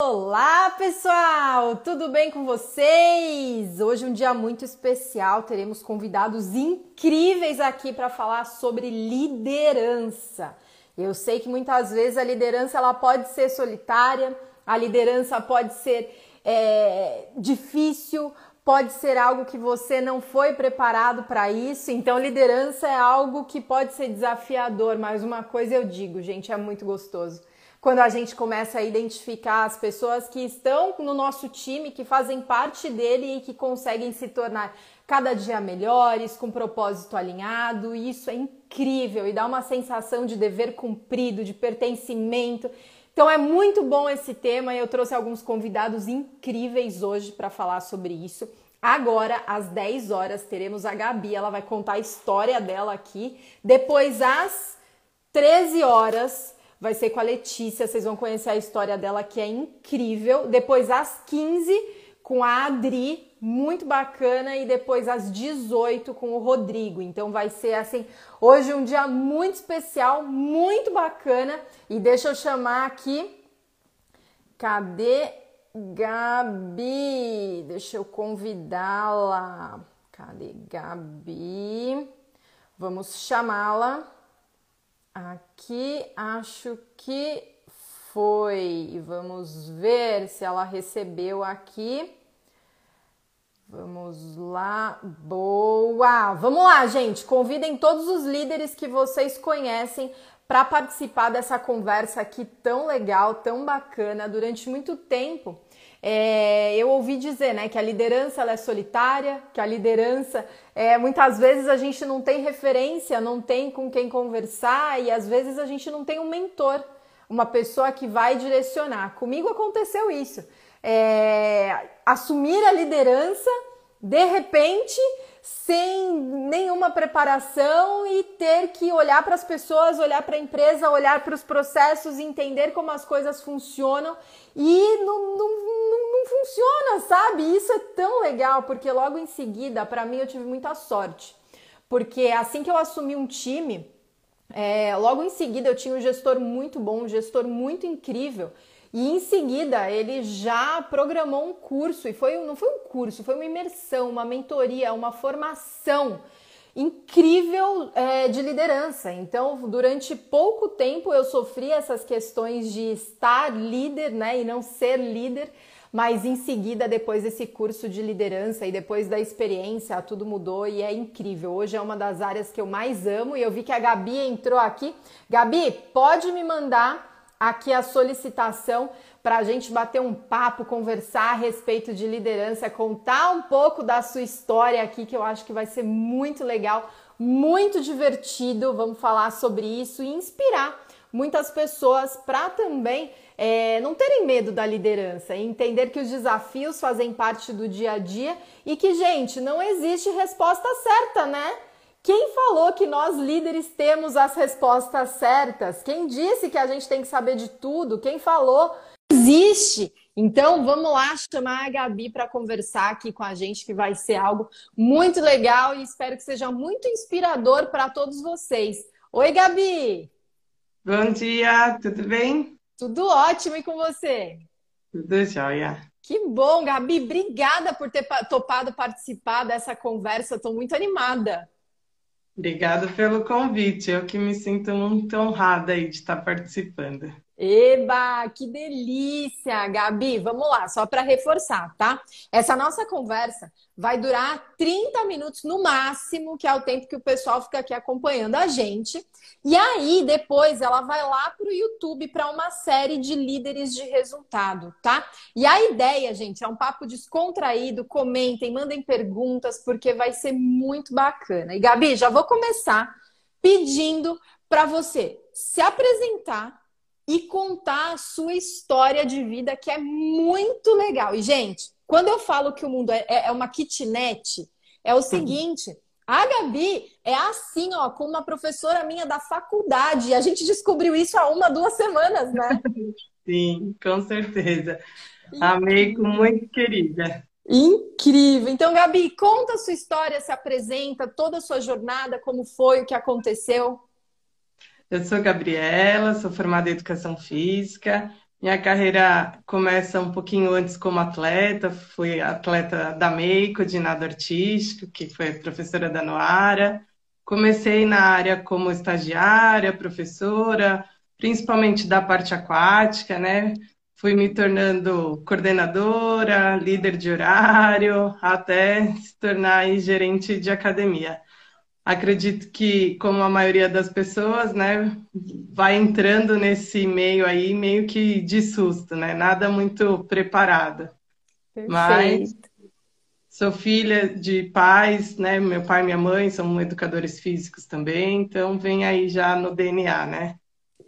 Olá, pessoal! Tudo bem com vocês? Hoje é um dia muito especial, teremos convidados incríveis aqui para falar sobre liderança. Eu sei que muitas vezes a liderança ela pode ser solitária, a liderança pode ser é, difícil, pode ser algo que você não foi preparado para isso. Então, liderança é algo que pode ser desafiador, mas uma coisa eu digo, gente, é muito gostoso quando a gente começa a identificar as pessoas que estão no nosso time, que fazem parte dele e que conseguem se tornar cada dia melhores, com propósito alinhado, e isso é incrível e dá uma sensação de dever cumprido, de pertencimento. Então é muito bom esse tema e eu trouxe alguns convidados incríveis hoje para falar sobre isso. Agora, às 10 horas, teremos a Gabi, ela vai contar a história dela aqui. Depois, às 13 horas, vai ser com a Letícia, vocês vão conhecer a história dela que é incrível. Depois às 15 com a Adri, muito bacana, e depois às 18 com o Rodrigo. Então vai ser assim, hoje um dia muito especial, muito bacana. E deixa eu chamar aqui Cadê Gabi? Deixa eu convidá-la. Cadê Gabi? Vamos chamá-la. Aqui acho que foi. Vamos ver se ela recebeu aqui. Vamos lá. Boa! Vamos lá, gente. Convidem todos os líderes que vocês conhecem para participar dessa conversa aqui tão legal, tão bacana. Durante muito tempo, é, eu ouvi dizer né, que a liderança é solitária, que a liderança é, muitas vezes a gente não tem referência, não tem com quem conversar e às vezes a gente não tem um mentor, uma pessoa que vai direcionar. Comigo aconteceu isso. É, assumir a liderança de repente sem nenhuma preparação e ter que olhar para as pessoas, olhar para a empresa, olhar para os processos, entender como as coisas funcionam e não, não, não, não funciona, sabe? Isso é tão legal porque logo em seguida, para mim, eu tive muita sorte. Porque assim que eu assumi um time, é, logo em seguida eu tinha um gestor muito bom, um gestor muito incrível. E em seguida ele já programou um curso, e foi, não foi um curso, foi uma imersão, uma mentoria, uma formação incrível é, de liderança. Então, durante pouco tempo eu sofri essas questões de estar líder né, e não ser líder, mas em seguida, depois desse curso de liderança e depois da experiência, tudo mudou e é incrível. Hoje é uma das áreas que eu mais amo e eu vi que a Gabi entrou aqui. Gabi, pode me mandar aqui a solicitação para a gente bater um papo, conversar a respeito de liderança, contar um pouco da sua história aqui, que eu acho que vai ser muito legal, muito divertido. Vamos falar sobre isso e inspirar muitas pessoas para também é, não terem medo da liderança, entender que os desafios fazem parte do dia a dia e que, gente, não existe resposta certa, né? Quem falou que nós líderes temos as respostas certas? Quem disse que a gente tem que saber de tudo? Quem falou? Existe. Então vamos lá chamar a Gabi para conversar aqui com a gente, que vai ser algo muito legal e espero que seja muito inspirador para todos vocês. Oi, Gabi! Bom dia, tudo bem? Tudo ótimo e com você? Tudo jóia. Que bom, Gabi. Obrigada por ter topado participar dessa conversa. Estou muito animada. Obrigada pelo convite. Eu que me sinto muito honrada aí de estar participando. Eba, que delícia, Gabi. Vamos lá, só para reforçar, tá? Essa nossa conversa vai durar 30 minutos no máximo, que é o tempo que o pessoal fica aqui acompanhando a gente. E aí, depois, ela vai lá para o YouTube para uma série de líderes de resultado, tá? E a ideia, gente, é um papo descontraído. Comentem, mandem perguntas, porque vai ser muito bacana. E, Gabi, já vou começar pedindo para você se apresentar e contar a sua história de vida, que é muito legal. E, gente, quando eu falo que o mundo é, é, é uma kitnet, é o seguinte. A Gabi é assim, ó, com uma professora minha da faculdade. A gente descobriu isso há uma, duas semanas, né? Sim, com certeza. Amigo muito querida. Incrível. Então, Gabi, conta a sua história, se apresenta, toda a sua jornada, como foi, o que aconteceu. Eu sou Gabriela, sou formada em Educação Física, Minha carreira começa um pouquinho antes como atleta, fui atleta da MEICO, de nado artístico, que foi professora da Noara. Comecei na área como estagiária, professora, principalmente da parte aquática, né? Fui me tornando coordenadora, líder de horário, até se tornar gerente de academia acredito que, como a maioria das pessoas, né, vai entrando nesse meio aí meio que de susto, né? Nada muito preparado. Perfeito. Mas sou filha de pais, né? Meu pai e minha mãe são educadores físicos também, então vem aí já no DNA, né?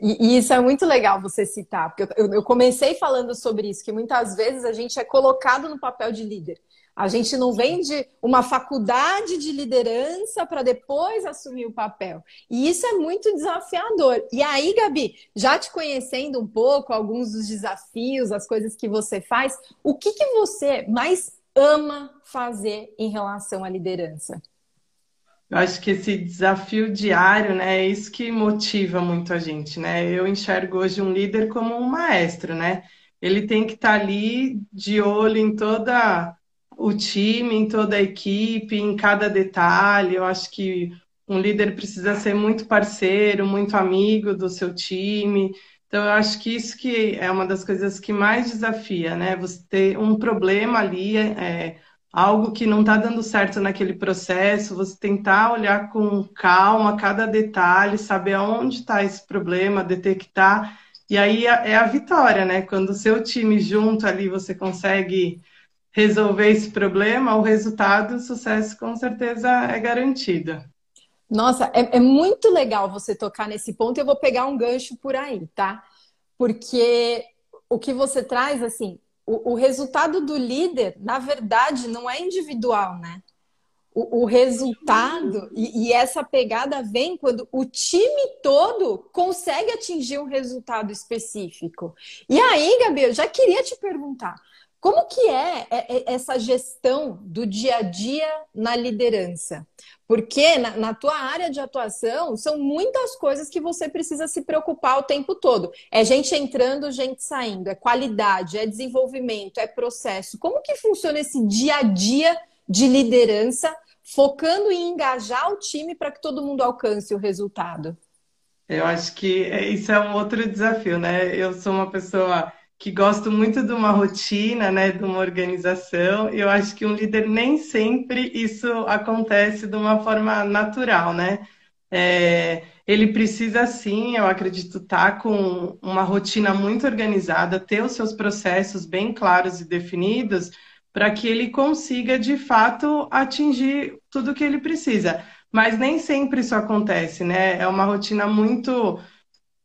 E, e isso é muito legal você citar, porque eu, eu comecei falando sobre isso, que muitas vezes a gente é colocado no papel de líder. A gente não vem de uma faculdade de liderança para depois assumir o papel. E isso é muito desafiador. E aí, Gabi, já te conhecendo um pouco, alguns dos desafios, as coisas que você faz, o que, que você mais ama fazer em relação à liderança? Eu acho que esse desafio diário, né, é isso que motiva muito a gente, né? Eu enxergo hoje um líder como um maestro, né? Ele tem que estar ali de olho em toda o time, em toda a equipe, em cada detalhe. Eu acho que um líder precisa ser muito parceiro, muito amigo do seu time. Então, eu acho que isso que é uma das coisas que mais desafia, né? Você ter um problema ali, é, algo que não está dando certo naquele processo, você tentar olhar com calma cada detalhe, saber aonde está esse problema, detectar. E aí é a vitória, né? Quando o seu time junto ali, você consegue resolver esse problema, o resultado, o sucesso com certeza é garantido. Nossa, é, é, muito legal você tocar nesse ponto. Eu vou pegar um gancho por aí, tá? Porque o que você traz, assim, o, o resultado do líder, na verdade, não é individual, né? O, o resultado e, e essa pegada vem quando o time todo consegue atingir um resultado específico. E aí, Gabi, eu já queria te perguntar como que é, é, é essa gestão do dia a dia na liderança? Porque na, na, tua área de atuação são muitas coisas que você precisa se preocupar o tempo todo. É gente entrando, gente saindo, é qualidade, é desenvolvimento, é processo. Como que funciona esse dia a dia de liderança, focando em engajar o time para que todo mundo alcance o resultado? Eu acho que isso é um outro desafio, né? Eu sou uma pessoa que gosto muito de uma rotina, né, de uma organização. Eu acho que um líder nem sempre isso acontece de uma forma natural, né? É, ele precisa sim, eu acredito, estar tá com uma rotina muito organizada, ter os seus processos bem claros e definidos, para que ele consiga de fato atingir tudo o que ele precisa. Mas nem sempre isso acontece, né? É uma rotina muito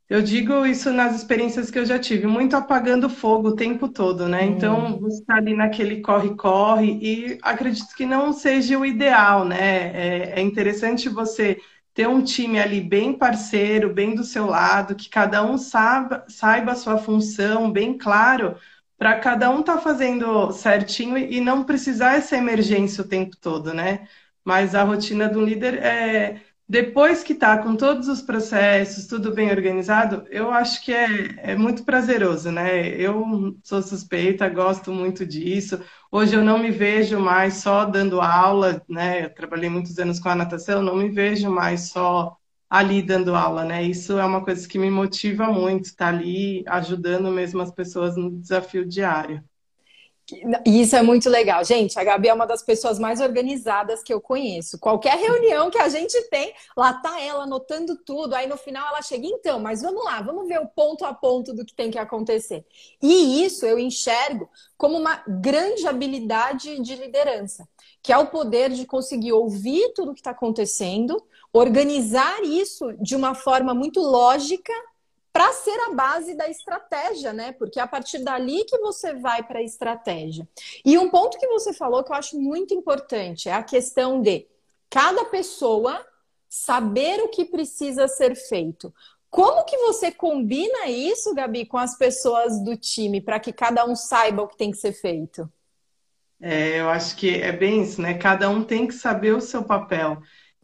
eu digo isso nas experiências que eu já tive, muito apagando fogo o tempo todo, né? Hum. Então, você está ali naquele corre-corre e acredito que não seja o ideal, né? É, é interessante você ter um time ali bem parceiro, bem do seu lado, que cada um saiba, saiba a sua função, bem claro, para cada um estar tá fazendo certinho e não precisar essa emergência o tempo todo, né? Mas a rotina do líder é depois que está com todos os processos, tudo bem organizado, eu acho que é, é muito prazeroso, né? Eu sou suspeita, gosto muito disso. Hoje eu não me vejo mais só dando aula, né? Eu trabalhei muitos anos com a natação, não me vejo mais só ali dando aula, né? Isso é uma coisa que me motiva muito, estar tá ali ajudando mesmo as pessoas no desafio diário. Isso é muito legal. Gente, a Gabi é uma das pessoas mais organizadas que eu conheço. Qualquer reunião que a gente tem, lá tá ela anotando tudo. Aí no final ela chega, então, mas vamos lá, vamos ver o ponto a ponto do que tem que acontecer. E isso eu enxergo como uma grande habilidade de liderança, que é o poder de conseguir ouvir tudo o que está acontecendo, organizar isso de uma forma muito lógica para ser a base da estratégia, né? Porque é a partir dali que você vai para a estratégia. E um ponto que você falou que eu acho muito importante é a questão de cada pessoa saber o que precisa ser feito. Como que você combina isso, Gabi, com as pessoas do time para que cada um saiba o que tem que ser feito? É, eu acho que é bem isso, né? Cada um tem que saber o seu papel.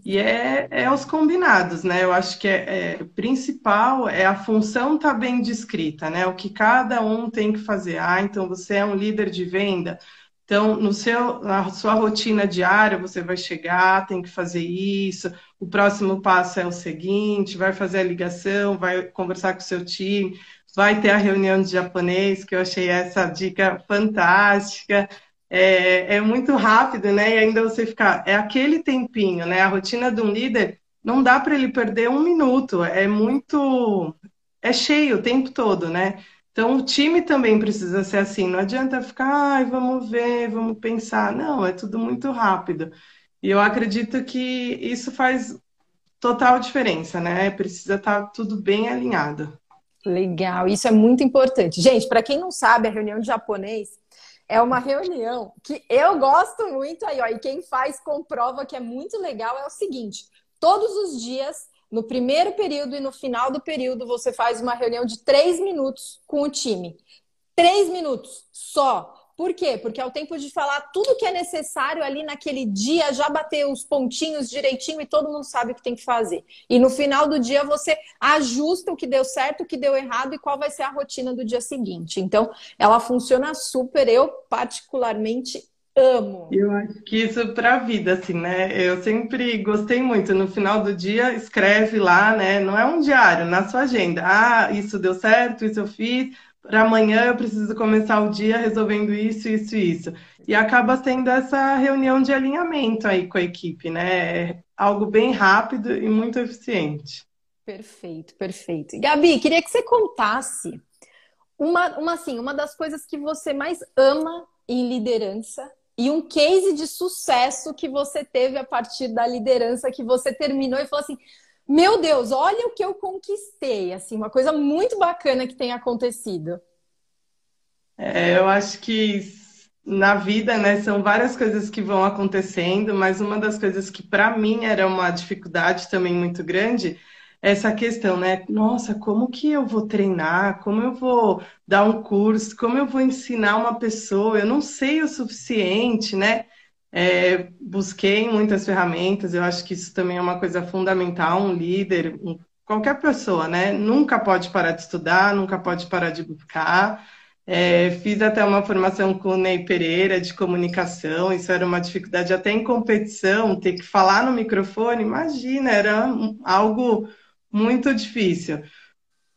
E é, é os combinados, né? Eu acho que é, é principal é a função tá bem descrita, né? O que cada um tem que fazer. Ah, então você é um líder de venda. Então, no seu, na sua rotina diária, você vai chegar, tem que fazer isso. O próximo passo é o seguinte: vai fazer a ligação, vai conversar com o seu time, vai ter a reunião de japonês, que eu achei essa dica fantástica é, é muito rápido, né? E ainda você ficar. É aquele tempinho, né? A rotina de um líder não dá para ele perder um minuto. É muito. É cheio o tempo todo, né? Então o time também precisa ser assim. Não adianta ficar, ai, vamos ver, vamos pensar. Não, é tudo muito rápido. E eu acredito que isso faz total diferença, né? Precisa estar tá tudo bem alinhado. Legal, isso é muito importante. Gente, para quem não sabe, a reunião de japonês é uma reunião que eu gosto muito aí, ó, e quem faz comprova que é muito legal é o seguinte: todos os dias, no primeiro período e no final do período, você faz uma reunião de três minutos com o time. Três minutos só por quê? Porque é o tempo de falar tudo que é necessário ali naquele dia, já bater os pontinhos direitinho e todo mundo sabe o que tem que fazer. E no final do dia você ajusta o que deu certo, o que deu errado e qual vai ser a rotina do dia seguinte. Então, ela funciona super. Eu, particularmente, amo. Eu acho que isso para a vida, assim, né? Eu sempre gostei muito. No final do dia, escreve lá, né? Não é um diário, na sua agenda. Ah, isso deu certo, isso eu fiz para amanhã eu preciso começar o dia resolvendo isso, isso e isso. E acaba sendo essa reunião de alinhamento aí com a equipe, né? É algo bem rápido e muito eficiente. Perfeito, perfeito. Gabi, queria que você contasse uma, uma, assim, uma das coisas que você mais ama em liderança e um case de sucesso que você teve a partir da liderança que você terminou e falou assim: meu Deus, olha o que eu conquistei, assim, uma coisa muito bacana que tem acontecido. É, eu acho que na vida, né, são várias coisas que vão acontecendo, mas uma das coisas que para mim era uma dificuldade também muito grande é essa questão, né? Nossa, como que eu vou treinar? Como eu vou dar um curso? Como eu vou ensinar uma pessoa? Eu não sei o suficiente, né? É, busquei muitas ferramentas, eu acho que isso também é uma coisa fundamental, um líder, um, qualquer pessoa, né? Nunca pode parar de estudar, nunca pode parar de buscar. É, fiz até uma formação com o Ney Pereira de comunicação, isso era uma dificuldade até em competição, ter que falar no microfone, imagina, era algo muito difícil.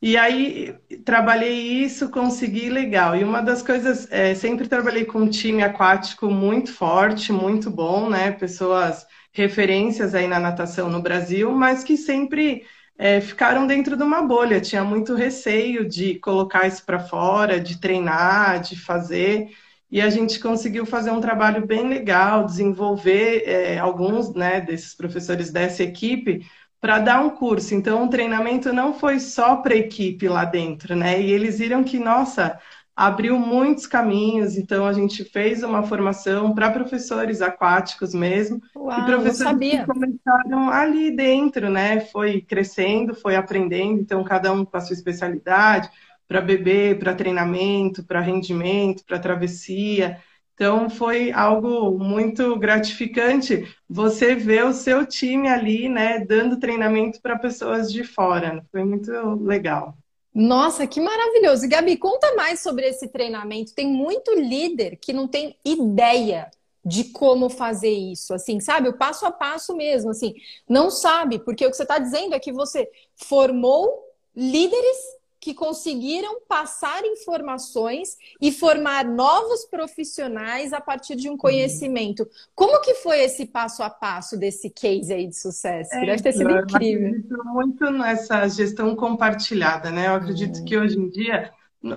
E aí trabalhei isso, consegui legal. E uma das coisas, é, sempre trabalhei com um time aquático muito forte, muito bom, né? Pessoas referências aí na natação no Brasil, mas que sempre é, ficaram dentro de uma bolha. Tinha muito receio de colocar isso para fora, de treinar, de fazer. E a gente conseguiu fazer um trabalho bem legal, desenvolver é, alguns né, desses professores dessa equipe para dar um curso. Então, o treinamento não foi só para a equipe lá dentro, né? E eles viram que, nossa, abriu muitos caminhos. Então, a gente fez uma formação para professores aquáticos mesmo. Uau, e professores que começaram ali dentro, né? Foi crescendo, foi aprendendo. Então, cada um com a sua especialidade para bebê, para treinamento, para rendimento, para travessia. Então foi algo muito gratificante você ver o seu time ali, né, dando treinamento para pessoas de fora. Foi muito legal. Nossa, que maravilhoso. Gabi, conta mais sobre esse treinamento. Tem muito líder que não tem ideia de como fazer isso, assim, sabe? O passo a passo mesmo, assim, não sabe, porque o que você está dizendo é que você formou líderes que conseguiram passar informações e formar novos profissionais a partir de um conhecimento. Uhum. Como que foi esse passo a passo desse case aí de sucesso? É, Deve ter sido eu incrível. acredito muito nessa gestão compartilhada, né? Eu acredito uhum. que hoje em dia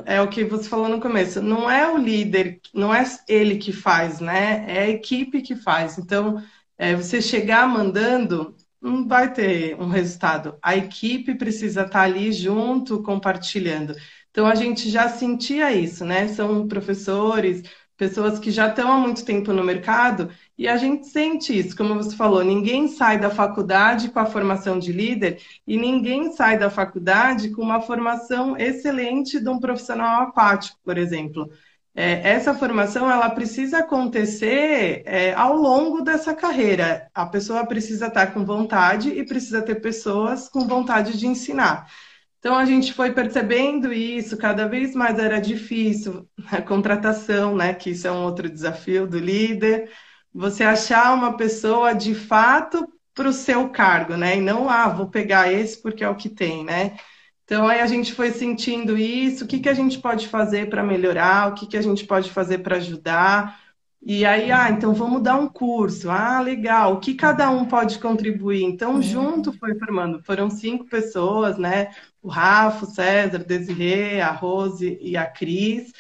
é o que você falou no começo, não é o líder, não é ele que faz, né? É a equipe que faz. Então, é, você chegar mandando não vai ter um resultado. A equipe precisa estar ali junto, compartilhando. Então a gente já sentia isso, né? São professores, pessoas que já estão há muito tempo no mercado e a gente sente isso, como você falou, ninguém sai da faculdade com a formação de líder e ninguém sai da faculdade com uma formação excelente de um profissional aquático, por exemplo. É, essa formação ela precisa acontecer é, ao longo dessa carreira. A pessoa precisa estar com vontade e precisa ter pessoas com vontade de ensinar. Então a gente foi percebendo isso, cada vez mais era difícil a contratação, né? Que isso é um outro desafio do líder. Você achar uma pessoa de fato para o seu cargo, né? E não, ah, vou pegar esse porque é o que tem, né? Então aí a gente foi sentindo isso, o que, que a gente pode fazer para melhorar, o que, que a gente pode fazer para ajudar. E aí, ah, então vamos dar um curso. Ah, legal. O que cada um pode contribuir? Então, uhum. junto foi formando. Foram cinco pessoas, né? O Rafa, o César, o Desirê, a Rose e a Cris.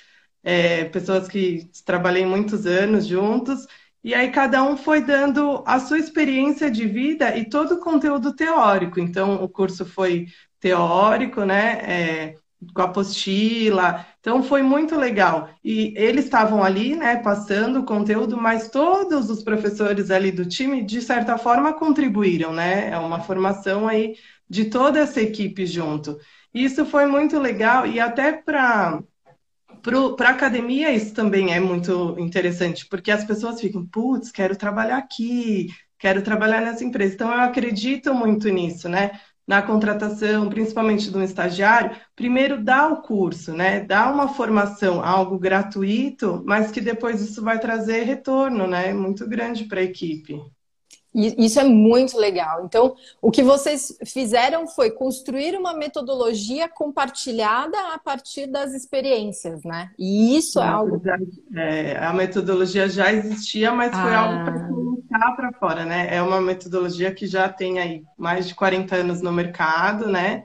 É, pessoas que trabalhei muitos anos juntos. E aí cada um foi dando a sua experiência de vida e todo o conteúdo teórico. Então, o curso foi teórico, né? É, com a apostila. Então foi muito legal. E eles estavam ali, né, passando o conteúdo, mas todos os professores ali do time, de certa forma, contribuíram, né? É uma formação aí de toda essa equipe junto. Isso foi muito legal e até para para a academia isso também é muito interessante, porque as pessoas ficam, putz, quero trabalhar aqui, quero trabalhar nessa empresa. Então eu acredito muito nisso, né? Na contratação, principalmente do estagiário, primeiro dá o curso, né? Dá uma formação, algo gratuito, mas que depois isso vai trazer retorno, né? Muito grande para a equipe. Isso é muito legal. Então, o que vocês fizeram foi construir uma metodologia compartilhada a partir das experiências, né? E isso é é algo. É, a metodologia já existia, mas foi ah. algo para colocar para fora, né? É uma metodologia que já tem aí mais de 40 anos no mercado, né?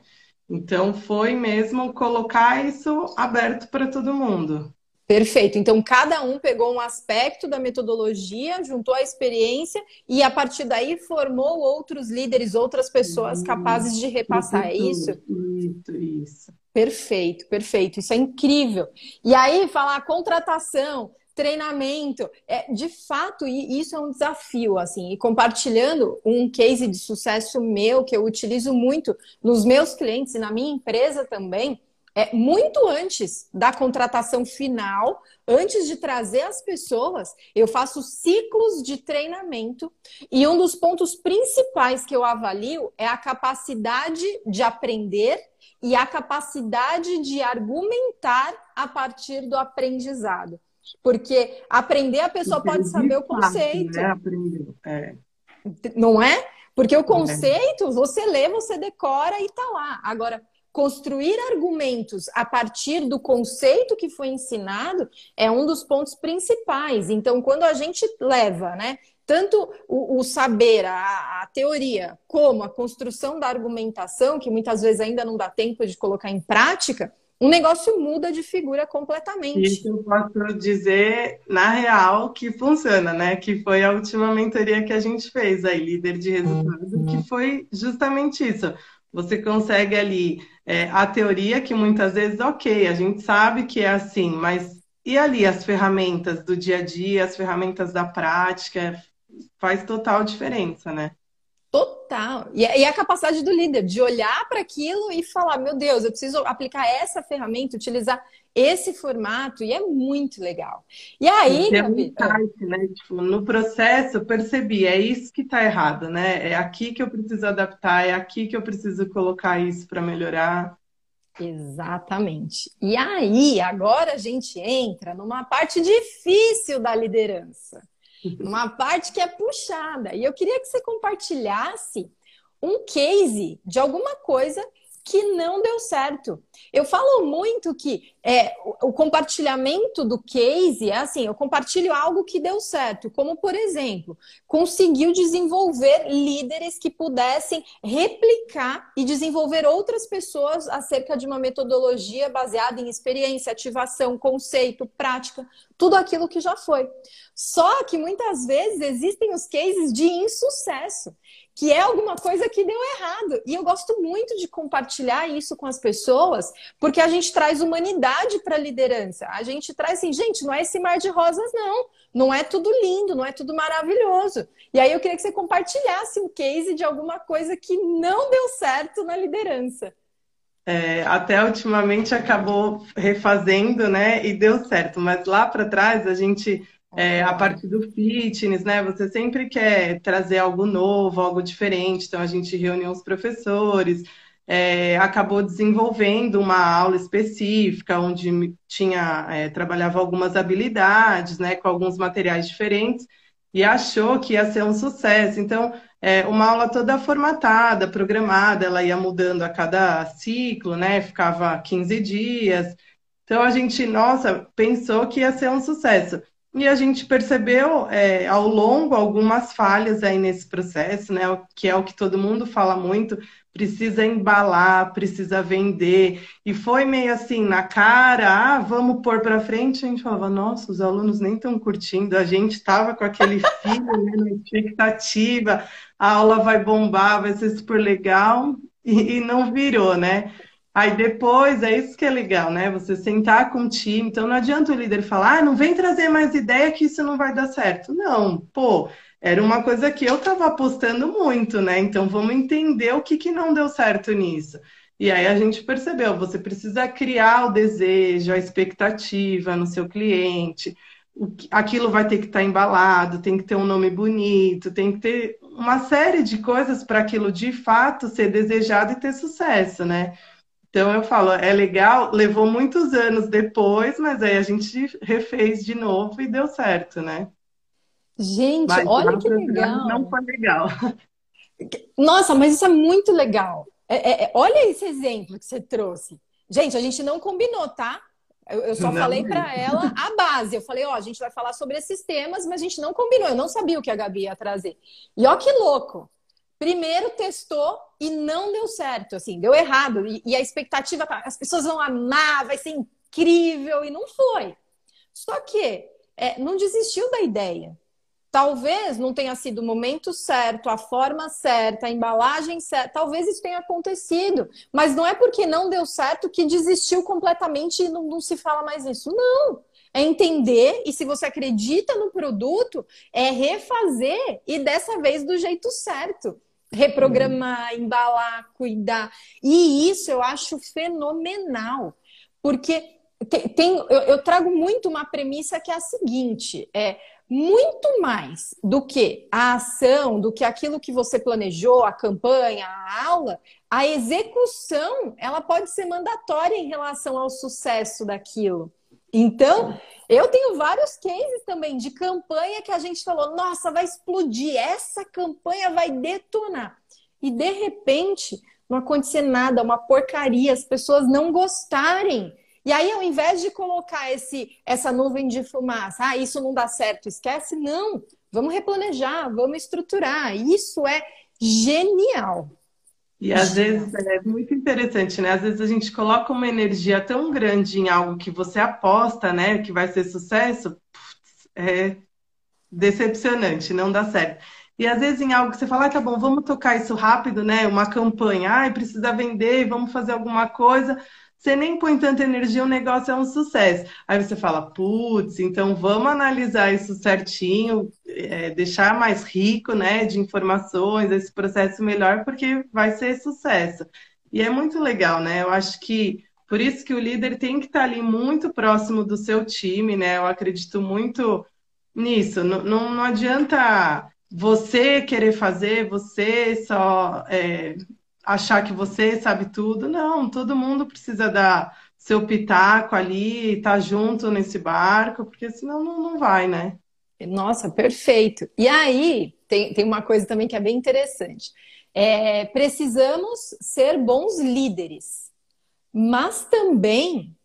Então, foi mesmo colocar isso aberto para todo mundo. Perfeito. Então, cada um pegou um aspecto da metodologia, juntou a experiência e, a partir daí, formou outros líderes, outras pessoas isso, capazes de repassar. É isso? Isso, isso. Perfeito, perfeito. Isso é incrível. E aí, falar contratação, treinamento, é, de fato, isso é um desafio, assim, e compartilhando um case de sucesso meu que eu utilizo muito nos meus clientes e na minha empresa também, é, muito antes da contratação final, antes de trazer as pessoas, eu faço ciclos de treinamento e um dos pontos principais que eu avalio é a capacidade de aprender e a capacidade de argumentar a partir do aprendizado. Porque aprender a pessoa pode saber o conceito. Né? Aprender. É. Não é? Porque o é. conceito, você lê, você decora e tá lá. Agora, construir argumentos a partir do conceito que foi ensinado é um dos pontos principais. Então, quando a gente leva, né, tanto o, o saber, a, a, teoria, como a construção da argumentação, que muitas vezes ainda não dá tempo de colocar em prática, o negócio muda de figura completamente. Isso eu posso dizer, na real, que funciona, né? Que foi a última mentoria que a gente fez aí, líder de resultado, que foi justamente isso. Você consegue ali é, a teoria que muitas vezes, ok, a gente sabe que é assim, mas e ali as ferramentas do dia a dia, as ferramentas da prática, faz total diferença, né? Total. E, e a capacidade do líder de olhar para aquilo e falar: meu Deus, eu preciso aplicar essa ferramenta, utilizar esse formato e é muito legal. E aí, Gabi... um né? tipo, no processo eu percebi, é isso que está errado, né? É aqui que eu preciso adaptar, é aqui que eu preciso colocar isso para melhorar. Exatamente. E aí, agora a gente entra numa parte difícil da liderança. Uma parte que é puxada. E eu queria que você compartilhasse um case de alguma coisa que não deu certo. Eu falo muito que é, o compartilhamento do case é assim: eu compartilho algo que deu certo, como por exemplo, conseguiu desenvolver líderes que pudessem replicar e desenvolver outras pessoas acerca de uma metodologia baseada em experiência, ativação, conceito, prática, tudo aquilo que já foi. Só que muitas vezes existem os cases de insucesso que é alguma coisa que deu errado. E eu gosto muito de compartilhar isso com as pessoas, porque a gente traz humanidade para a liderança. A gente traz assim, gente, não é esse mar de rosas, não. Não é tudo lindo, não é tudo maravilhoso. E aí eu queria que você compartilhasse um case de alguma coisa que não deu certo na liderança. é, até ultimamente acabou refazendo, né? E deu certo. Mas lá para trás a gente, é, a partir do fitness, né? Você sempre quer trazer algo novo, algo diferente. Então a gente reuniu os professores, é, acabou desenvolvendo uma aula específica onde tinha é, trabalhava algumas habilidades, né? Com alguns materiais diferentes e achou que ia ser um sucesso. Então é, uma aula toda formatada, programada, ela ia mudando a cada ciclo, né? Ficava 15 dias. Então a gente, nossa, pensou que ia ser um sucesso. E a gente percebeu é, ao longo algumas falhas aí nesse processo, né? Que é o que todo mundo fala muito, precisa embalar, precisa vender. E foi meio assim, na cara, ah, vamos pôr para frente. A gente falava, nossa, os alunos nem estão curtindo. A gente estava com aquele filho, né, na expectativa, a aula vai bombar, vai ser super legal, e, e não virou, né? Aí depois, é isso que é legal, né? Você sentar com o time. Então não adianta o líder falar, ah, não vem trazer mais ideia que isso não vai dar certo. Não, pô, era uma coisa que eu estava apostando muito, né? Então vamos entender o que, que não deu certo nisso. E aí a gente percebeu, você precisa criar o desejo, a expectativa no seu cliente. Aquilo vai ter que estar tá embalado, tem que ter um nome bonito, tem que ter uma série de coisas para aquilo de fato ser desejado e ter sucesso, né? Então eu falo, é legal, levou muitos anos depois, mas aí a gente refez de novo e deu certo, né? Gente, mas olha que legal. Não foi legal. Nossa, mas isso é muito legal. É, é, é, olha esse exemplo que você trouxe. Gente, a gente não combinou, tá? Eu, eu só não falei para ela a base. Eu falei, ó, a gente vai falar sobre esses temas, mas a gente não combinou. Eu não sabia o que a Gabi ia trazer. E ó que louco. Primeiro testou e não deu certo, assim, deu errado. E, e a expectativa, as pessoas vão amar, vai ser incrível, e não foi. Só que é, não desistiu da ideia. Talvez não tenha sido o momento certo, a forma certa, a embalagem certa. Talvez isso tenha acontecido. Mas não é porque não deu certo que desistiu completamente e não, não se fala mais isso. Não. É entender e se você acredita no produto, é refazer e dessa vez do jeito certo. Reprogramar, embalar, cuidar. E isso eu acho fenomenal. Porque tem, tem eu, eu trago muito uma premissa que é a seguinte: é muito mais do que a ação, do que aquilo que você planejou, a campanha, a aula, a execução, ela pode ser mandatória em relação ao sucesso daquilo. Então, eu tenho vários cases também de campanha que a gente falou: nossa, vai explodir, essa campanha vai detonar. E de repente, não acontecer nada, uma porcaria, as pessoas não gostarem. E aí, ao invés de colocar esse, essa nuvem de fumaça, ah, isso não dá certo, esquece, não. Vamos replanejar, vamos estruturar. Isso é genial. E às vezes é muito interessante, né? Às vezes a gente coloca uma energia tão grande em algo que você aposta, né, que vai ser sucesso, é decepcionante, não dá certo. E às vezes em algo que você fala, ah, tá bom, vamos tocar isso rápido, né? Uma campanha, ah, precisa vender, vamos fazer alguma coisa você nem põe tanta energia, o negócio é um sucesso. Aí você fala, putz, então vamos analisar isso certinho, é, deixar mais rico, né, de informações, esse processo melhor, porque vai ser sucesso. E é muito legal, né? Eu acho que por isso que o líder tem que estar ali muito próximo do seu time, né? Eu acredito muito nisso. Não, não, não adianta você querer fazer, você só é, achar que você sabe tudo. Não, todo mundo precisa dar seu pitaco ali, estar tá junto nesse barco, porque senão não, não vai, né? Nossa, perfeito. E aí, tem, tem uma coisa também que é bem interessante. É, precisamos ser bons líderes, mas também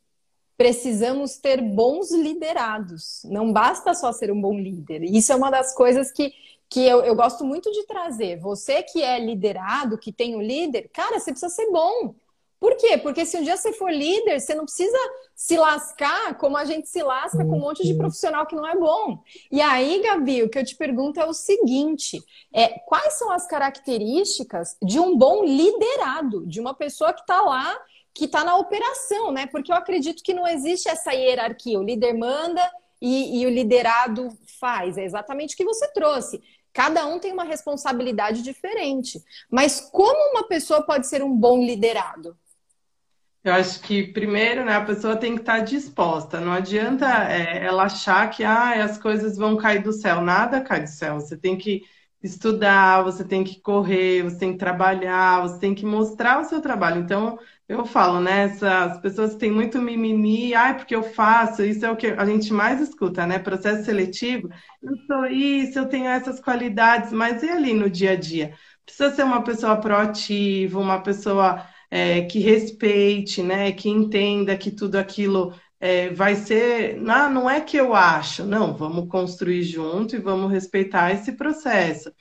precisamos ter bons liderados. Não basta só ser um bom líder. Isso é uma das coisas que que eu, eu gosto muito de trazer. Você que é liderado, que tem o um líder, cara, você precisa ser bom. Por quê? Porque se um dia você for líder, você não precisa se lascar como a gente se lasca com um monte de profissional que não é bom. E aí, Gabi, o que eu te pergunto é o seguinte: é, quais são as características de um bom liderado, de uma pessoa que está lá, que está na operação, né? Porque eu acredito que não existe essa hierarquia. O líder manda e, e o liderado faz. É exatamente o que você trouxe. Cada um tem uma responsabilidade diferente. Mas como uma pessoa pode ser um bom liderado? Eu acho que primeiro, né, a pessoa tem que estar disposta. Não adianta é, ela achar que ah, as coisas vão cair do céu. Nada cai do céu. Você tem que estudar, você tem que correr, você tem que trabalhar, você tem que mostrar o seu trabalho. Então, eu falo, né? As pessoas têm muito mimimi, ai, porque eu faço, isso é o que a gente mais escuta, né? Processo seletivo, eu sou isso, eu tenho essas qualidades, mas e ali no dia a dia? Precisa ser uma pessoa proativa, uma pessoa é, que respeite, né? Que entenda que tudo aquilo é, vai ser. Não, não é que eu acho, não, vamos construir junto e vamos respeitar esse processo.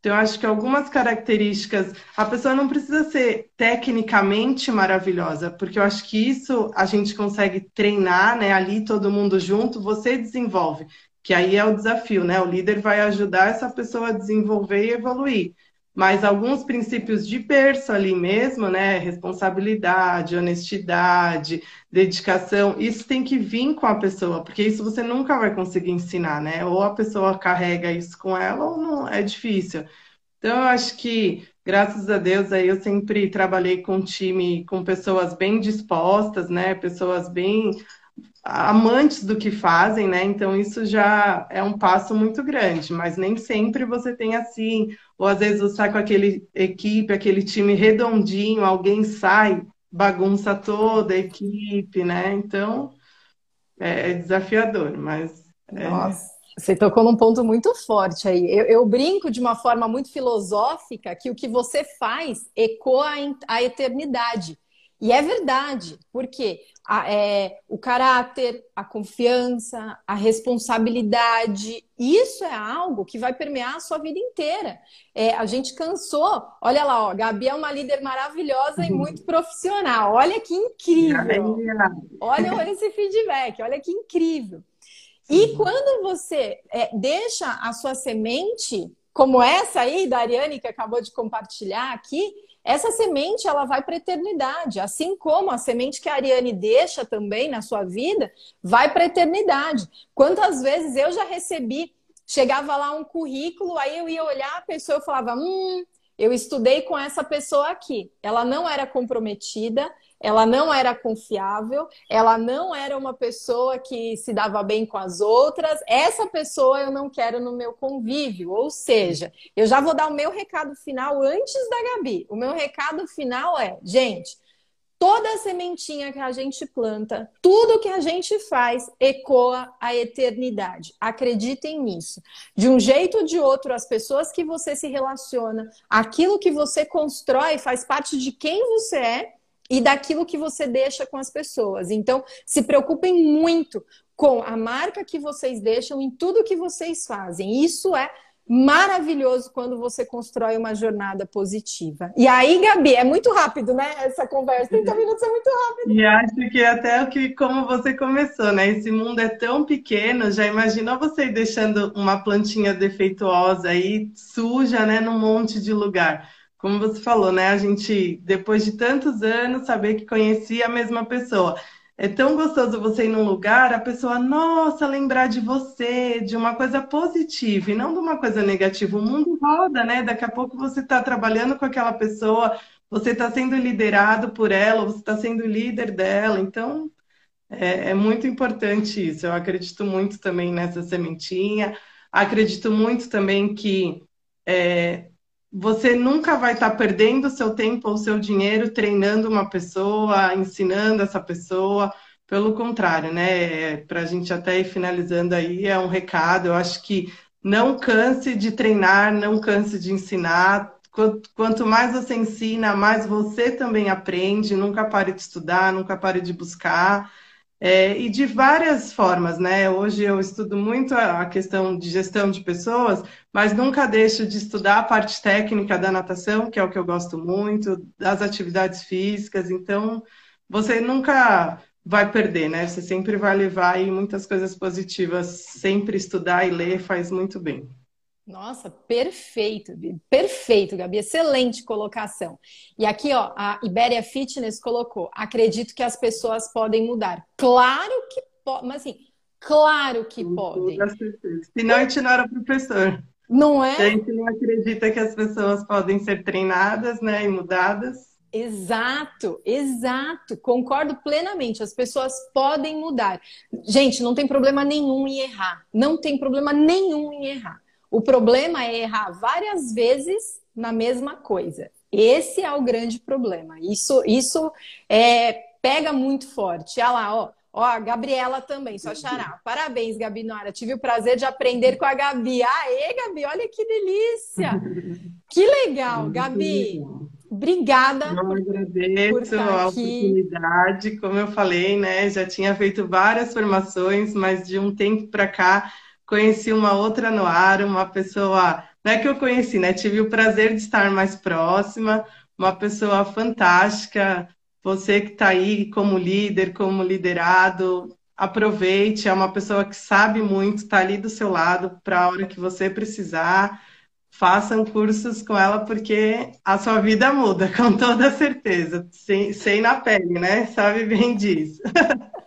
Então, eu acho que algumas características, a pessoa não precisa ser tecnicamente maravilhosa, porque eu acho que isso a gente consegue treinar, né? Ali todo mundo junto, você desenvolve, que aí é o desafio, né? O líder vai ajudar essa pessoa a desenvolver e evoluir. Mas alguns princípios de berço ali mesmo, né? Responsabilidade, honestidade, dedicação, isso tem que vir com a pessoa, porque isso você nunca vai conseguir ensinar, né? Ou a pessoa carrega isso com ela, ou não, é difícil. Então, eu acho que, graças a Deus, aí eu sempre trabalhei com time, com pessoas bem dispostas, né? Pessoas bem amantes do que fazem, né? Então isso já é um passo muito grande, mas nem sempre você tem assim, ou às vezes você sai com aquele equipe, aquele time redondinho, alguém sai, bagunça toda a equipe, né? Então é, é desafiador, mas. É... Nossa. Você tocou num ponto muito forte aí. Eu, eu, brinco de uma forma muito filosófica que o que você faz ecoa a eternidade. E é verdade, porque a, é, o caráter, a confiança, a responsabilidade, isso é algo que vai permear a sua vida inteira. É, a gente cansou, olha lá, ó, Gabi é uma líder maravilhosa e uhum. muito profissional. Olha que incrível! Olha, olha esse feedback, olha que incrível. E quando você é, deixa a sua semente, como essa aí da Ariane que acabou de compartilhar aqui, essa semente ela vai para a eternidade, assim como a semente que a Ariane deixa também na sua vida, vai para a eternidade. Quantas vezes eu já recebi, chegava lá um currículo, aí eu ia olhar a pessoa e falava: "Hum, eu estudei com essa pessoa aqui. Ela não era comprometida, ela não era confiável, ela não era uma pessoa que se dava bem com as outras. Essa pessoa eu não quero no meu convívio. Ou seja, eu já vou dar o meu recado final antes da Gabi. O meu recado final é, gente, toda sementinha que a gente planta, tudo que a gente faz ecoa a eternidade. Acreditem nisso. De um jeito ou de outro, as pessoas que você se relaciona, aquilo que você constrói faz parte de quem você é e daquilo que você deixa com as pessoas. Então, se preocupem muito com a marca que vocês deixam em tudo que vocês fazem. Isso é maravilhoso quando você constrói uma jornada positiva. E aí, Gabi, é muito rápido, né? Essa conversa, 30 minutos é muito rápido. E acho que até o que, como você começou, né? Esse mundo é tão pequeno, já imaginou você deixando uma plantinha defeituosa aí, suja, né, num monte de lugar como você falou, né? A gente, depois de tantos anos, saber que conhecia a mesma pessoa. É tão gostoso você ir num lugar, a pessoa, nossa, lembrar de você, de uma coisa positiva e não de uma coisa negativa. O mundo roda, né? Daqui a pouco você está trabalhando com aquela pessoa, você está sendo liderado por ela, você está sendo líder dela. Então, é, é muito importante isso. Eu acredito muito também nessa sementinha. Acredito muito também que é, você nunca vai estar perdendo seu tempo ou seu dinheiro treinando uma pessoa, ensinando essa pessoa. Pelo contrário, né? Para a gente até ir finalizando aí, é um recado. Eu acho que não canse de treinar, não canse de ensinar. Quanto mais você ensina, mais você também aprende. Nunca pare de estudar, nunca pare de buscar. É, e de várias formas, né? Hoje eu estudo muito a questão de gestão de pessoas, mas nunca deixo de estudar a parte técnica da natação, que é o que eu gosto muito, das atividades físicas. Então, você nunca vai perder, né? Você sempre vai levar aí muitas coisas positivas. Sempre estudar e ler faz muito bem. Nossa, perfeito, perfeito, Gabi, excelente colocação. E aqui, ó, a Iberia Fitness colocou: acredito que as pessoas podem mudar. Claro que podem, mas assim, claro que podem. Senão a gente não era professor. Não é? A gente não acredita que as pessoas podem ser treinadas, né, e mudadas. Exato, exato. Concordo plenamente. As pessoas podem mudar. Gente, não tem problema nenhum em errar. Não tem problema nenhum em errar. O problema é errar várias vezes na mesma coisa. Esse é o grande problema. Isso, isso é, pega muito forte. Olha lá, ó. Ó, a Gabriela também, só xará. Parabéns, Gabi Nora. Tive o prazer de aprender com a Gabi. Aê, Gabi, olha que delícia! Que legal, Gabi. Obrigada. Eu agradeço a oportunidade. Como eu falei, né? Já tinha feito várias formações, mas de um tempo para cá conheci uma outra no ar, uma pessoa, não é que eu conheci, né? Tive o prazer de estar mais próxima, uma pessoa fantástica. Você que está aí como líder, como liderado, aproveite, é uma pessoa que sabe muito, está ali do seu lado para a hora que você precisar façam cursos com ela, porque a sua vida muda, com toda certeza. Sem, sem na pele, né? Sabe bem disso.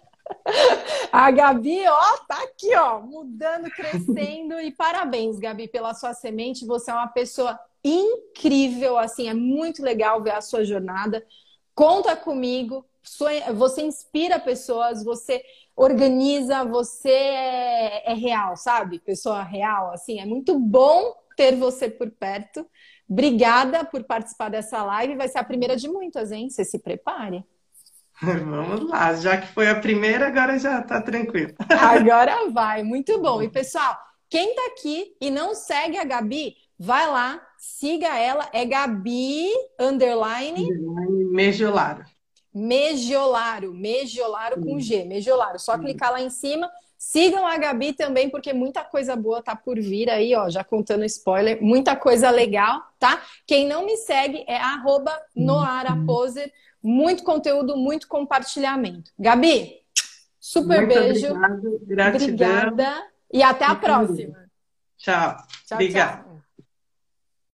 A Gabi, ó, tá aqui, ó, mudando, crescendo. E parabéns, Gabi, pela sua semente. Você é uma pessoa incrível, assim, é muito legal ver a sua jornada. Conta comigo. Você inspira pessoas, você organiza, você é, é real, sabe? Pessoa real, assim, é muito bom ter você por perto. Obrigada por participar dessa live. Vai ser a primeira de muitas, hein? Você se prepare. Vamos lá, já que foi a primeira, agora já tá tranquilo. Agora vai, muito bom. E pessoal, quem tá aqui e não segue a Gabi, vai lá, siga ela, é Gabi underline, Megiolaro. Megiolaro, Megiolaro com G, Megiolaro. Só clicar lá em cima Sigam a Gabi também, porque muita coisa boa tá por vir aí, ó, já contando spoiler, muita coisa legal, tá? Quem não me segue é arroba noaraposer, muito conteúdo, muito compartilhamento. Gabi, super muito beijo. Obrigado, gratidão. Obrigada e até a próxima. Tchau. tchau Obrigada. Tchau.